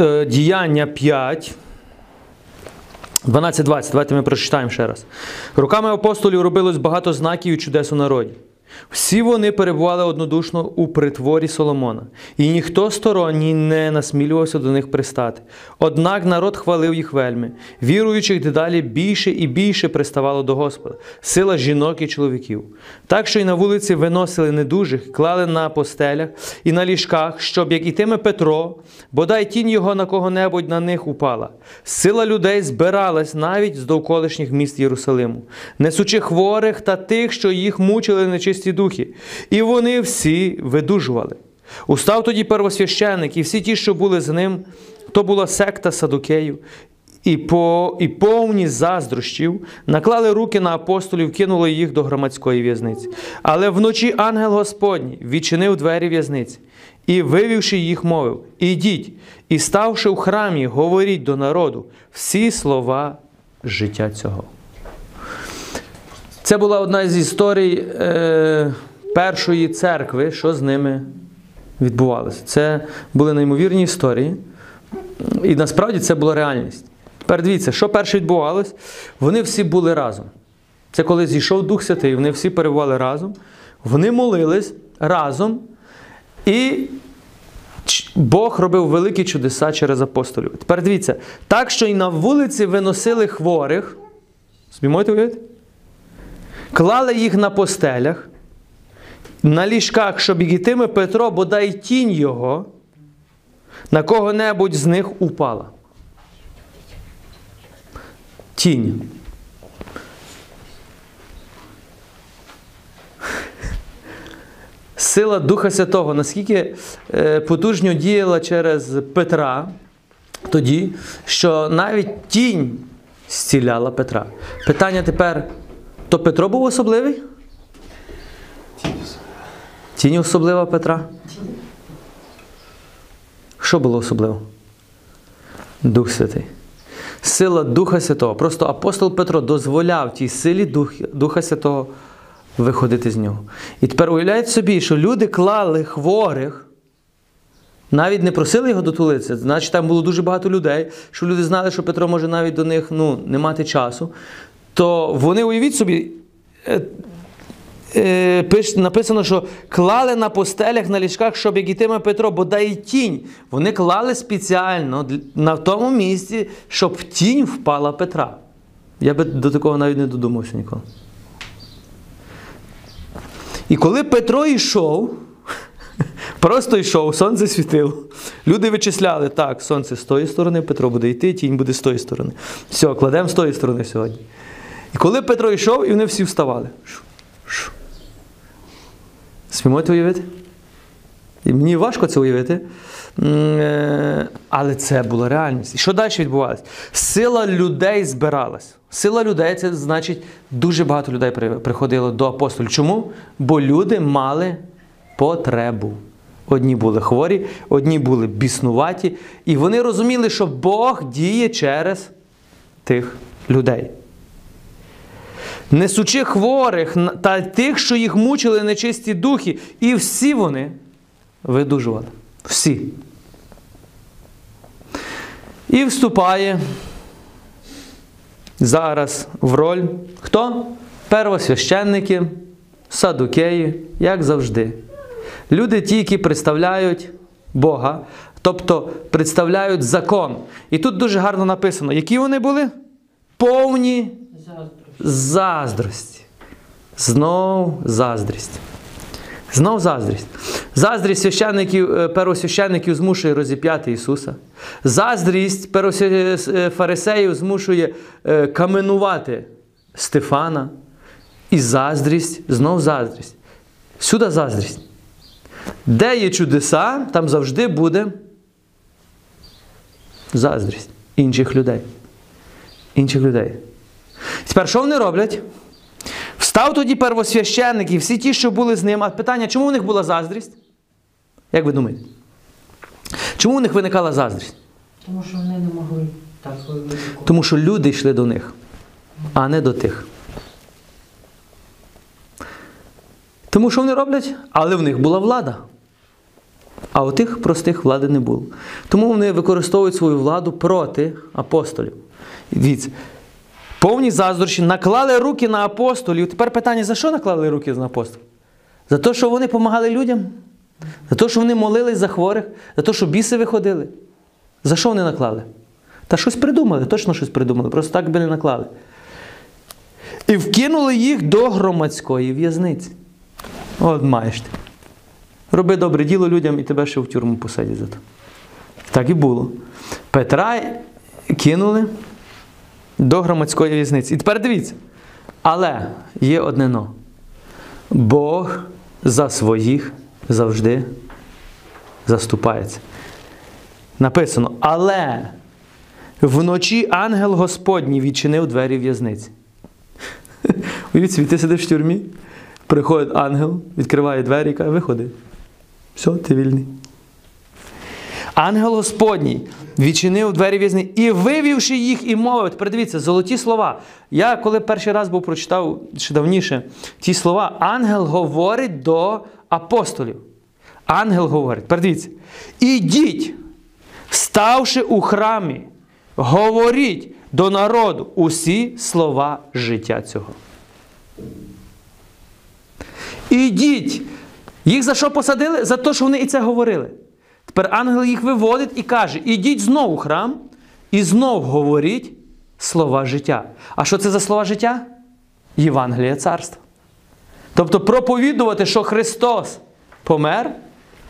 е, Діяння 5. 12.20. Давайте ми прочитаємо ще раз. Руками апостолів робилось багато знаків і чудес у народі. Всі вони перебували однодушно у притворі Соломона, і ніхто сторонній не насмілювався до них пристати. Однак народ хвалив їх вельми, віруючих дедалі більше і більше приставало до Господа, сила жінок і чоловіків. Так що й на вулиці виносили недужих, клали на постелях і на ліжках, щоб як ітиме Петро, бодай тінь його на кого-небудь на них упала. Сила людей збиралась навіть з довколишніх міст Єрусалиму, несучи хворих та тих, що їх мучили нечисті духи, і вони всі видужували. Устав тоді первосвященик, і всі ті, що були з ним, то була секта садукеїв, і, по, і повні заздрощів, наклали руки на апостолів, кинули їх до громадської в'язниці. Але вночі ангел Господній відчинив двері в'язниці і, вивівши їх, мовив: Ідіть, і ставши в храмі, говоріть до народу всі слова життя цього. Це була одна з історій е, першої церкви, що з ними відбувалося. Це були неймовірні історії, і насправді це була реальність. Тепер дивіться, що перше відбувалось? Вони всі були разом. Це коли зійшов Дух Святий, вони всі перебували разом, вони молились разом, і Бог робив великі чудеса через апостолів. Тепер дивіться, так, що і на вулиці виносили хворих, собі можете уявити? Клали їх на постелях, на ліжках, щоб йтиме Петро, бодай тінь його, на кого-небудь з них упала. Тінь. Сила Духа Святого, наскільки е, потужно діяла через Петра тоді, що навіть тінь зціляла Петра. Питання тепер: то Петро був особливий? Тінь особлива Петра? Що було особливо? Дух Святий. Сила Духа Святого. Просто апостол Петро дозволяв тій силі Духа Святого виходити з нього. І тепер уявляєте собі, що люди клали хворих, навіть не просили його дотулитися, значить там було дуже багато людей, що люди знали, що Петро може навіть до них ну, не мати часу. То вони, уявіть собі, е, е, написано, що клали на постелях на ліжках, щоб як Петро, бодай тінь. Вони клали спеціально на тому місці, щоб тінь впала Петра. Я би до такого навіть не додумався ніколи. І коли Петро йшов, просто йшов, сонце світило. Люди вичисляли, так, сонце з тої сторони, Петро буде йти, тінь буде з тої сторони. Все, кладемо з тої сторони сьогодні. І коли Петро йшов, і вони всі вставали. Смієте уявити? І мені важко це уявити. Е, але це була реальність. І що далі відбувалося? Сила людей збиралась. Сила людей це значить, дуже багато людей приходило до апостолів. Чому? Бо люди мали потребу. Одні були хворі, одні були біснуваті, і вони розуміли, що Бог діє через тих людей. Несучи хворих та тих, що їх мучили нечисті духи, і всі вони видужували. Всі. І вступає зараз в роль хто? Первосвященники, садукеї, як завжди. Люди ті, які представляють Бога, тобто представляють закон. І тут дуже гарно написано, які вони були? Повні заздрості. Знов заздрість. Знов заздрість. Заздрість священників, е, первосвященників змушує розіп'яти Ісуса. Заздрість е, фарисеїв змушує е, каменувати Стефана. І заздрість, знов заздрість. Сюди заздрість. Де є чудеса, там завжди буде заздрість інших людей. Інших людей. Тепер що вони роблять? Встав тоді первосвященник і всі ті, що були з ним. А питання, чому у них була заздрість? Як ви думаєте? Чому у них виникала заздрість? Тому що вони не могли так свою Тому що люди йшли до них, а не до тих. Тому що вони роблять? Але в них була влада. А у тих простих влади не було. Тому вони використовують свою владу проти апостолів. Дивіться, повні заздрощі наклали руки на апостолів. Тепер питання: за що наклали руки на апостолів? За те, що вони допомагали людям? За те, що вони молились за хворих, за те, що біси виходили. За що вони наклали? Та щось придумали, точно щось придумали, просто так би не наклали. І вкинули їх до громадської в'язниці. От маєш ти. Роби добре діло людям і тебе ще в тюрму посадять за то. Так і було. Петра кинули до громадської в'язниці. І тепер дивіться. Але є одне но. Бог за своїх завжди заступається. Написано, але вночі ангел Господній відчинив двері в'язниці. Уявіть собі, ти сидиш в тюрмі, приходить ангел, відкриває двері і каже, виходи. Все, ти вільний. Ангел Господній відчинив двері в'язниці і вивівши їх і мовив. Тепер дивіться, золоті слова. Я коли перший раз був прочитав ще давніше ті слова, ангел говорить до апостолів. Ангел говорить, тепер дивіться, ідіть, ставши у храмі, говоріть до народу усі слова життя цього. Ідіть. Їх за що посадили? За те, що вони і це говорили. Тепер ангел їх виводить і каже: ідіть знову в храм і знов говоріть слова життя. А що це за слова життя? Євангелія царства. Тобто проповідувати, що Христос помер,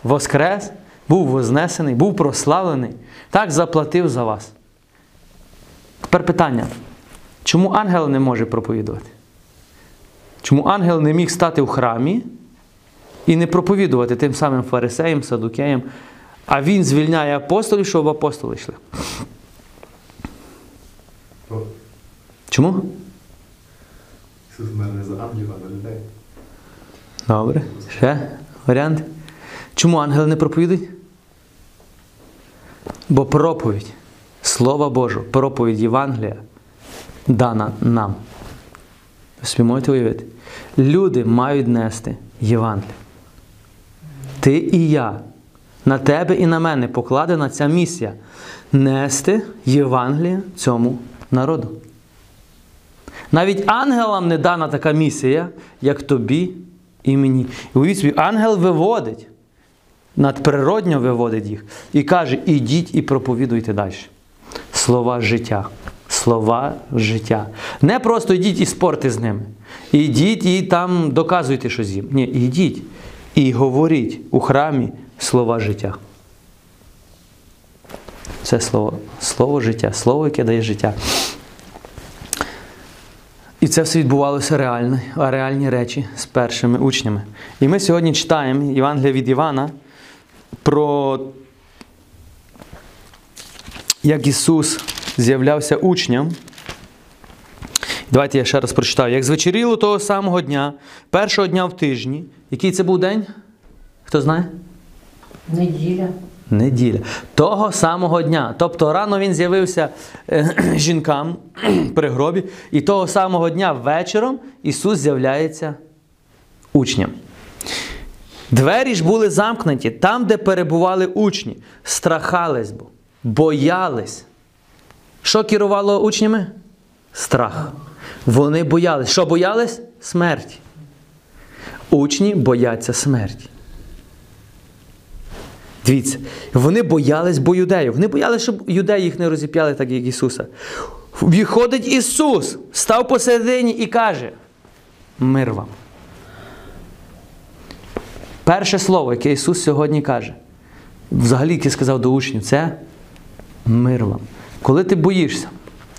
воскрес, був вознесений, був прославлений, так заплатив за вас. Тепер питання: чому ангел не може проповідувати? Чому ангел не міг стати в храмі і не проповідувати тим самим фарисеям, садукеям, а він звільняє апостолів, щоб апостоли йшли? Чому? Ісус мер не за ангелів, а людей. Добре. Ще варіант. Чому ангели не проповідують? Бо проповідь Слова Божого, проповідь Євангелія дана нам. Ви собі можете уявити? Люди мають нести Євангеліє. Ти і я. На тебе і на мене покладена ця місія нести Євангеліє цьому народу. Навіть ангелам не дана така місія, як тобі і мені. І уявіть собі, ангел виводить, надприродньо виводить їх і каже: ідіть і проповідуйте далі. Слова життя. Слова життя. Не просто йдіть і спорте з ними. Ідіть і там доказуйте щось їм. Ні, ідіть і говоріть у храмі слова життя. Це слово, слово життя, слово, яке дає життя. І це все відбувалося реально, реальні речі з першими учнями. І ми сьогодні читаємо Євангелія від Івана про як Ісус з'являвся учням. Давайте я ще раз прочитаю. Як звечеріло того самого дня, першого дня в тижні, який це був день? Хто знає? Неділя. Неділя. Того самого дня. Тобто рано він з'явився е, жінкам при гробі, і того самого дня вечором Ісус з'являється учням. Двері ж були замкнуті там, де перебували учні. Страхались бо, боялись. Що керувало учнями? Страх. Вони боялись. Що боялись? Смерті. Учні бояться смерті. Дивіться, вони боялись бо юдеїв. Вони боялися, щоб юдеї їх не розіп'яли, так як Ісуса. Виходить Ісус, став посередині і каже: Мир вам. Перше слово, яке Ісус сьогодні каже, взагалі, яке сказав до учнів, це мир вам. Коли ти боїшся,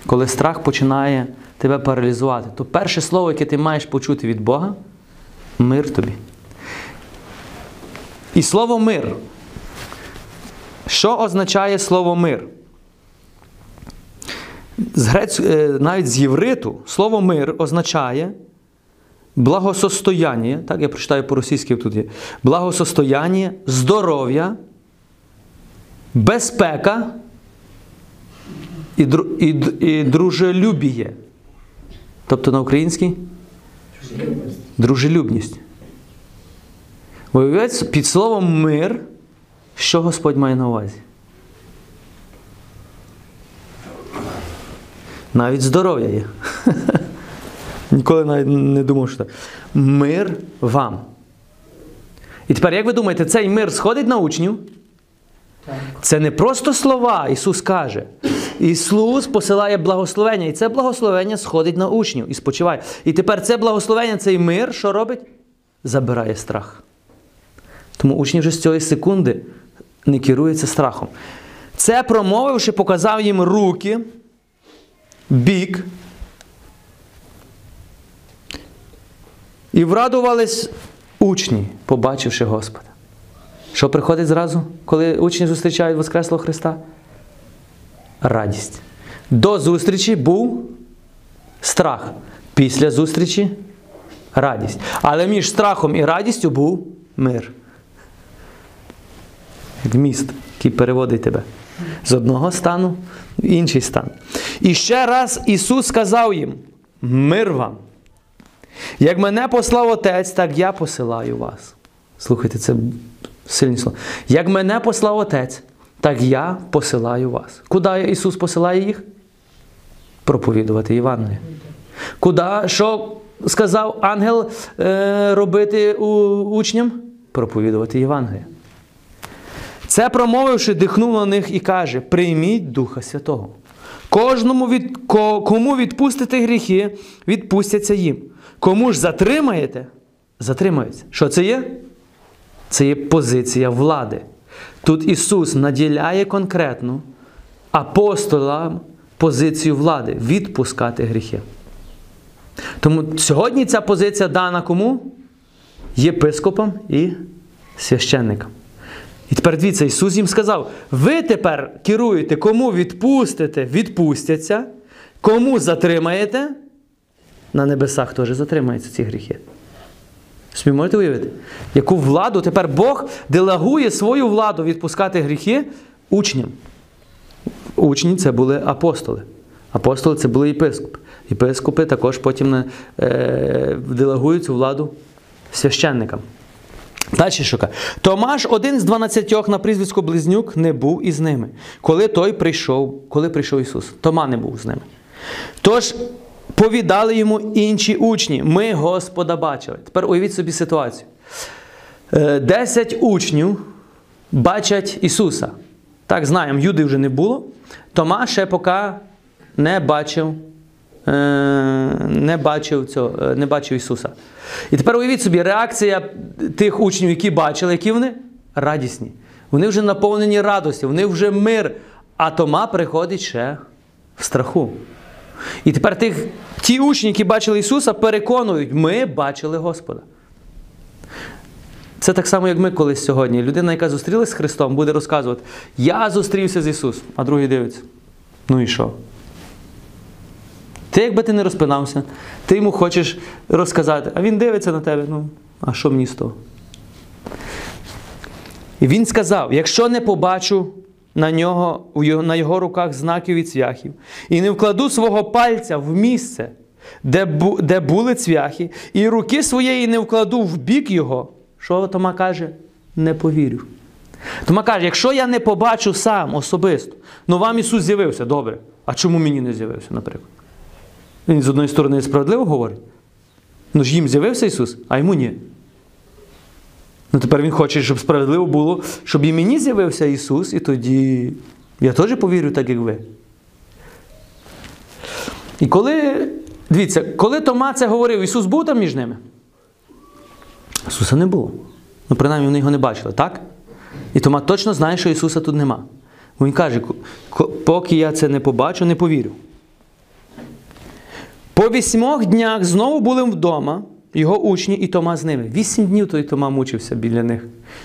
коли страх починає тебе паралізувати, то перше слово, яке ти маєш почути від Бога мир тобі. І слово мир. Що означає слово мир? З грец... е, Навіть з євриту слово мир означає благосостояння, так я прочитаю по-російськи тут є. Благосостояння, здоров'я, безпека і, дру... і... і дружелюбіє. Тобто на українській дружелюбність. Виявляється, під словом мир Що Господь має на увазі? Навіть здоров'я є. Ніколи навіть не думав, що так. Мир вам. І тепер, як ви думаєте, цей мир сходить на учнів? Так. Це не просто слова, Ісус каже. Ісус посилає благословення, і це благословення сходить на учнів і спочиває. І тепер це благословення, цей мир, що робить? Забирає страх. Тому учні вже з цієї секунди не керуються страхом. Це промовивши, показав їм руки, бік. І врадувались учні, побачивши Господа. Що приходить зразу, коли учні зустрічають Воскреслого Христа? Радість. До зустрічі був страх. Після зустрічі радість. Але між страхом і радістю був мир. Як міст, який переводить тебе з одного стану в інший стан. І ще раз Ісус сказав їм: мир вам. Як мене послав Отець, так я посилаю вас. Слухайте, це сильні слова. Як мене послав Отець, так я посилаю вас. Куди Ісус посилає їх? Проповідувати Євангеліє. Куди, що сказав ангел е, робити у, учням? Проповідувати Євангеліє. Це промовивши, дихнув на них і каже: прийміть Духа Святого. Кожному від, кому відпустите гріхи, відпустяться їм. Кому ж затримаєте, затримаються. Що це є? Це є позиція влади. Тут Ісус наділяє конкретно апостолам позицію влади відпускати гріхи. Тому сьогодні ця позиція дана кому? Єпископам і священникам. І тепер дивіться, Ісус їм сказав: ви тепер керуєте, кому відпустите, відпустяться, кому затримаєте, на небесах теж затримаються ці гріхи. Собі можете уявити? Яку владу тепер Бог делегує свою владу відпускати гріхи учням. Учні це були апостоли. Апостоли це були єпископи. Єпископи також потім е, делегують цю владу священникам. Далі каже? Томаш, один з дванадцятьох на прізвисько Близнюк, не був із ними, коли той прийшов, коли прийшов Ісус. Тома не був з ними. Тож повідали йому інші учні: ми Господа бачили. Тепер уявіть собі ситуацію. Е, Десять учнів бачать Ісуса. Так, знаємо, Юди вже не було. Тома ще поки не бачив, е, не бачив, цього, е, не бачив Ісуса. І тепер уявіть собі, реакція тих учнів, які бачили, які вони радісні. Вони вже наповнені радостю, вони вже мир. А Тома приходить ще в страху. І тепер тих, ті учні, які бачили Ісуса, переконують, ми бачили Господа. Це так само, як ми колись сьогодні. Людина, яка зустрілася з Христом, буде розказувати: Я зустрівся з Ісусом, а другий дивиться. Ну і що? Ти, якби ти не розпинався, ти йому хочеш розказати, а він дивиться на тебе. Ну, а що мені з того? І він сказав: якщо не побачу на нього, на його руках знаків від цвяхів, і не вкладу свого пальця в місце, де, бу, де були цвяхи, і руки своєї не вкладу в бік його, що Тома каже? Не повірю. Тома каже, якщо я не побачу сам особисто, ну вам Ісус з'явився, добре. А чому мені не з'явився, наприклад? Він з одної сторони справедливо говорить. Ну ж їм з'явився Ісус, а йому ні. Ну тепер Він хоче, щоб справедливо було, щоб і мені з'явився Ісус, і тоді я теж повірю, так як ви. І коли, дивіться, коли Тома це говорив, Ісус був там між ними? Ісуса не було. Ну, принаймні, вони його не бачили, так? І Тома точно знає, що Ісуса тут нема. Він каже, поки я це не побачу, не повірю. По вісьмох днях знову були вдома його учні і Тома з ними. Вісім днів той Тома мучився біля них.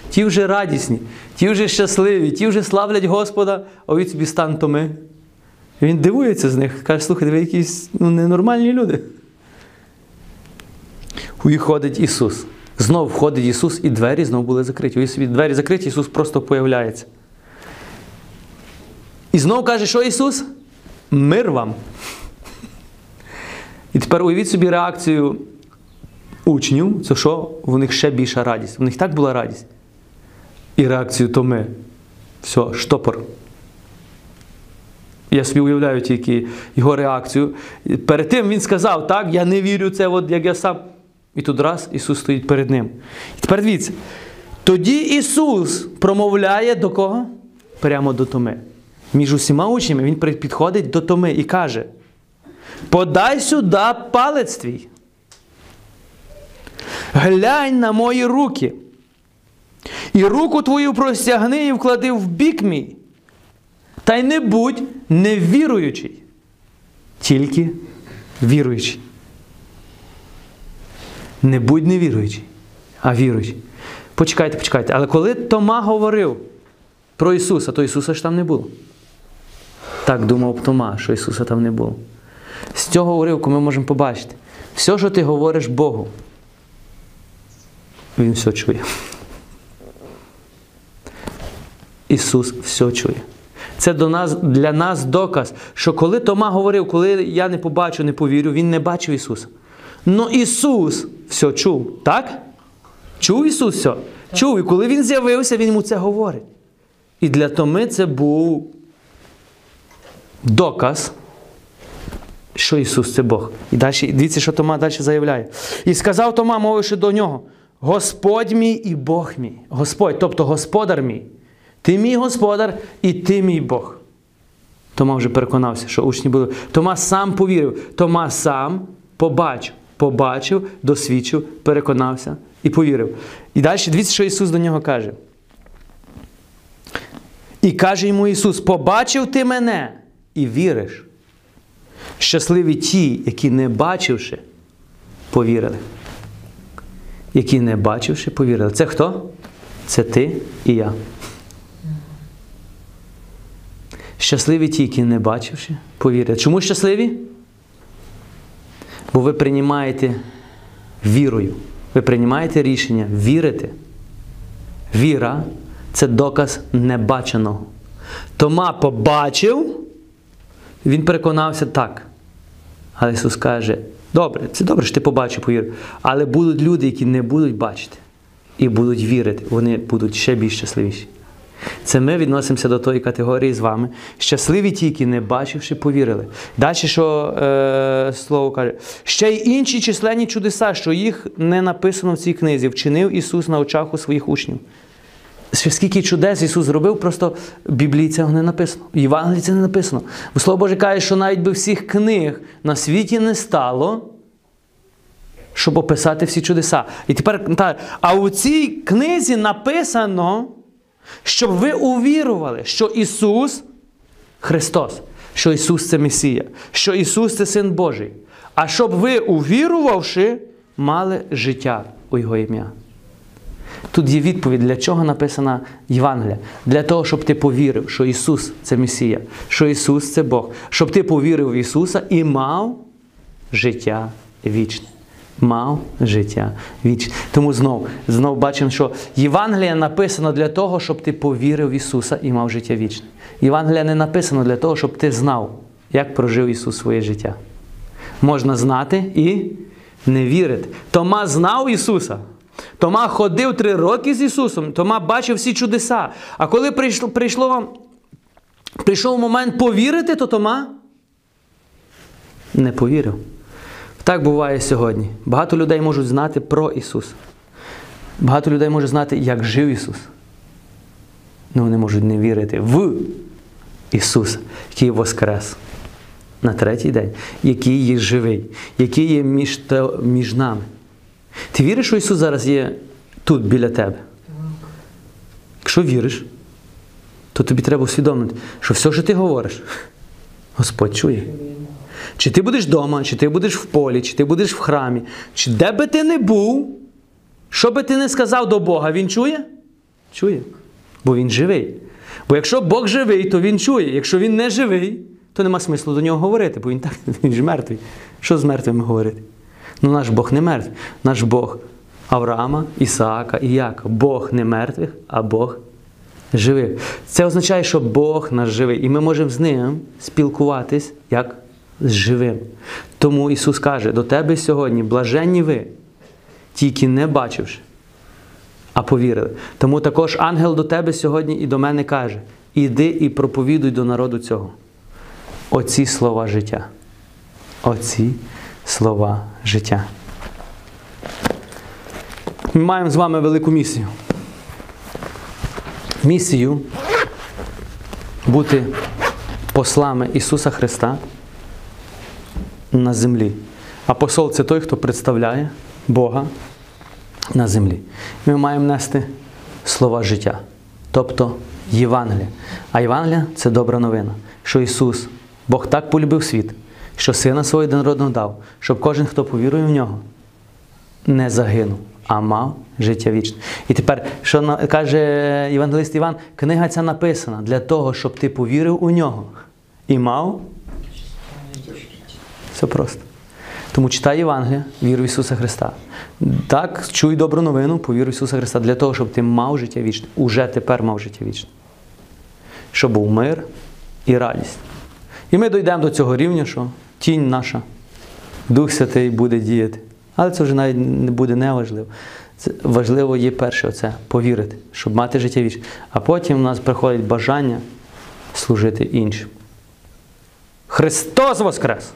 Ті вже радісні, ті вже щасливі, ті вже славлять Господа, а від собі стан Томи. Він дивується з них, каже, слухайте, ви якісь ну, ненормальні люди. Виходить Ісус. Знов входить Ісус, і двері знову були закриті. Уявіть собі, двері закриті, Ісус просто появляється. І знов каже, що Ісус? Мир вам. І тепер уявіть собі реакцію учнів, це що в них ще більша радість. В них так була радість. І реакцію Томи. Все, штопор. Я собі уявляю тільки його реакцію. Перед тим він сказав, так, я не вірю це, от як я сам. І тут раз Ісус стоїть перед ним. І тепер дивіться. Тоді Ісус промовляє до кого? Прямо до Томи. Між усіма учнями він підходить до Томи і каже: Подай сюди палець твій. Глянь на мої руки. І руку твою простягни і вклади в бік мій. Та й не будь невіруючий, тільки віруючий. Не будь невіруючий, а віруючий. Почекайте, почекайте. Але коли Тома говорив про Ісуса, то Ісуса ж там не було. Так думав Тома, що Ісуса там не було. З цього уривку ми можемо побачити. Все, що ти говориш Богу, Він все чує. Ісус все чує. Це до нас, для нас доказ, що коли Тома говорив, коли я не побачу, не повірю, він не бачив Ісуса. Ну Ісус все чув, так? Чув Ісус все? Чув. І коли Він з'явився, Він йому це говорить. І для Томи це був доказ, що Ісус це Бог. І далі, дивіться, що Тома далі заявляє. І сказав Тома, мовивши до нього: Господь мій і Бог мій. Господь, тобто Господар мій. Ти мій Господар і ти мій Бог. Тома вже переконався, що учні були. Тома сам повірив, Тома сам побачив, побачив, досвідчив, переконався і повірив. І далі дивіться, що Ісус до нього каже. І каже йому Ісус: Побачив ти мене і віриш. Щасливі ті, які не бачивши, повірили. Які не бачивши, повірили. Це хто? Це ти і я. Щасливі ті, які не бачивши, повірили. Чому щасливі? Бо ви приймаєте вірою. Ви приймаєте рішення вірити. Віра це доказ небаченого. Тома побачив, він переконався так. Але Ісус каже: добре, це добре, що ти побачив, повірив. Але будуть люди, які не будуть бачити і будуть вірити, вони будуть ще більш щасливіші. Це ми відносимося до тої категорії з вами. Щасливі ті, які не бачивши, повірили. Далі, що е, слово каже, ще й інші численні чудеса, що їх не написано в цій книзі, вчинив Ісус на очах у своїх учнів. Скільки чудес Ісус зробив, просто в Біблії цього не написано. В Євангелії це не написано. Бо Слово Боже каже, що навіть би всіх книг на світі не стало, щоб описати всі чудеса. І тепер, а у цій книзі написано, щоб ви увірували, що Ісус Христос, що Ісус це Месія, що Ісус це Син Божий. А щоб ви, увірувавши, мали життя у Його ім'я. Тут є відповідь, для чого написана Євангелія. Для того, щоб ти повірив, що Ісус це Месія, що Ісус це Бог, щоб ти повірив в Ісуса і мав життя вічне. Мав життя вічне. Тому знов, знов бачимо, що Євангелія написано для того, щоб ти повірив в Ісуса і мав життя вічне. Євангелія не написано для того, щоб ти знав, як прожив Ісус своє життя. Можна знати і не вірити. Тома знав Ісуса. Тома ходив три роки з Ісусом, Тома бачив всі чудеса. А коли прийшло, прийшло, прийшов момент повірити, то Тома не повірив. Так буває сьогодні. Багато людей можуть знати про Ісуса. Багато людей можуть знати, як жив Ісус. але вони можуть не вірити в Ісуса, який воскрес на третій день, який є живий, який є між, між нами. Ти віриш, що Ісус зараз є тут, біля тебе? Якщо віриш, то тобі треба усвідомити, що все, що ти говориш, Господь чує. Чи ти будеш вдома, чи ти будеш в полі, чи ти будеш в храмі, чи де би ти не був, що би ти не сказав до Бога, Він чує? Чує. Бо Він живий. Бо якщо Бог живий, то Він чує. Якщо Він не живий, то нема смислу до нього говорити, бо він так він ж мертвий. Що з мертвими говорити? Ну наш Бог не мертвий. Наш Бог Авраама, Ісаака і Яка. Бог не мертвих, а Бог живих. Це означає, що Бог наш живий. І ми можемо з ним спілкуватись як з живим. Тому Ісус каже: до тебе сьогодні блаженні ви, тільки не бачивши, а повірили. Тому також ангел до тебе сьогодні і до мене каже: іди і проповідуй до народу цього. Оці слова життя. Оці слова життя. Ми маємо з вами велику місію. Місію бути послами Ісуса Христа на землі. А посол це той, хто представляє Бога на землі. Ми маємо нести слова життя, тобто Євангелія. А Євангелія це добра новина, що Ісус, Бог так полюбив світ, що Сина свого єдинородного дав, щоб кожен, хто повірує в нього, не загинув, а мав життя вічне. І тепер, що каже Євангелист Іван, книга ця написана для того, щоб ти повірив у нього і мав. Все просто. Тому читай Євангелія, вір в Ісуса Христа. Так, чуй добру новину, повір в Ісуса Христа для того, щоб ти мав життя вічне. Уже тепер мав життя вічне. Щоб був мир і радість. І ми дійдемо до цього рівня, що тінь наша, Дух Святий буде діяти. Але це вже навіть не буде неважливо. Це важливо є перше оце повірити, щоб мати життя вічне. А потім у нас приходить бажання служити іншим. Христос Воскрес!